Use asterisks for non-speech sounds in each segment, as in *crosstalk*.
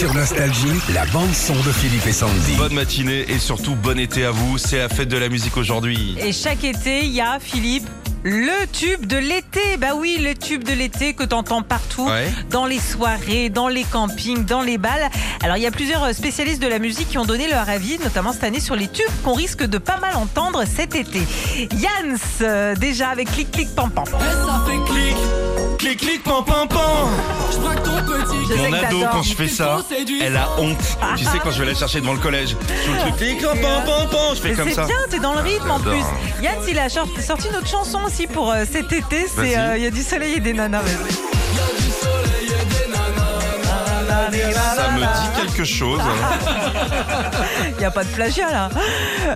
Sur Nostalgie, la bande-son de Philippe et Sandy. Bonne matinée et surtout bon été à vous. C'est la fête de la musique aujourd'hui. Et chaque été, il y a, Philippe, le tube de l'été. Bah oui, le tube de l'été que t'entends partout, Ouais. dans les soirées, dans les campings, dans les balles. Alors, il y a plusieurs spécialistes de la musique qui ont donné leur avis, notamment cette année, sur les tubes qu'on risque de pas mal entendre cet été. Yans, euh, déjà avec Clic Clic Pam Pam. Ça fait clic, Clic, clic, pan, pan, pan. Mon ado, quand je fais ça, elle a honte. Tu sais, quand je vais la chercher devant le collège, je fais le truc, clic, pan, pan, pan, je fais Mais comme c'est ça. bien, t'es dans le rythme en plus. Yans, il a sorti une autre chanson aussi pour euh, cet été. C'est euh, Il y a du soleil et des nanas. Ça me dit quelque chose. *laughs* Il n'y a pas de plagiat là.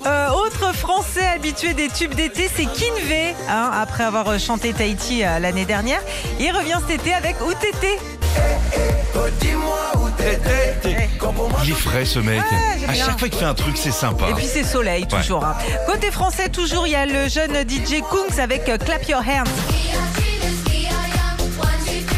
Euh, autre français habitué des tubes d'été, c'est Kinvé. hein, après avoir chanté Tahiti euh, l'année dernière. Il revient cet été avec Où t'étais Il est frais ce mec. Ouais, j'aime À chaque fois qu'il fait un truc, c'est sympa. Et puis c'est soleil Ouais. toujours. hein. Côté français, toujours, il y a le jeune DJ Kungs avec euh, Clap Your Hands.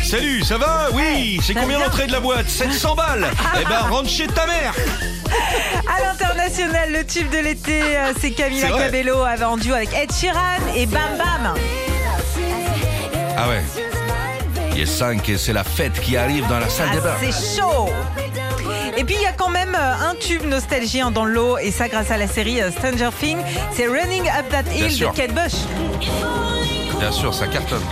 Salut, ça va? Oui, c'est combien l'entrée de la boîte? 700 balles Eh ben, rentre chez ta mère *laughs* À l'international, le tube de l'été, euh, c'est Camila. Cabello en duo avec Ed Sheeran et Bam Bam. Ah ouais. Il est 5 et c'est la fête qui arrive dans la salle des Ah, bains. c'est chaud et puis il y a quand même euh, un tube nostalgie hein, dans l'eau et ça grâce à la série euh, Stranger Things, c'est Running Up That Hill de Kate Bush. Bien sûr, ça cartonne.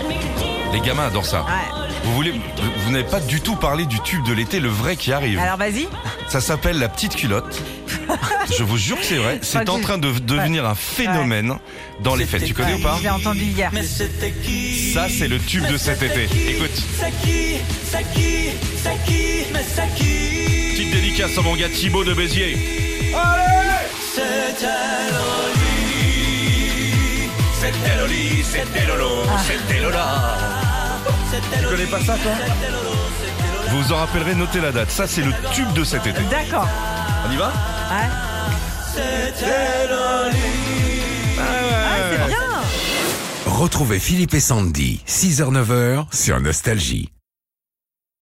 Les gamins adorent ça. Ouais. Vous voulez, vous, vous n'avez pas du tout parlé du tube de l'été, le vrai qui arrive. Alors vas-y. Ça s'appelle la petite culotte. Je vous jure que c'est vrai. C'est en train de devenir un phénomène dans les fêtes. Tu connais ou pas Je l'ai entendu hier. Mais c'était qui Ça, c'est le tube de cet été. Écoute, C'est qui C'est qui C'est qui c'est petite dédicace à mon gars Thibaut de Béziers. C'était Loli C'était Loli, c'était Lolo, c'était Lola. Tu connais pas ça, toi Vous vous en rappellerez, notez la date. Ça, c'est le tube de cet été. D'accord. On y va Ouais. Ah, c'est bien. Retrouvez Philippe et Sandy, 6h-9h sur Nostalgie.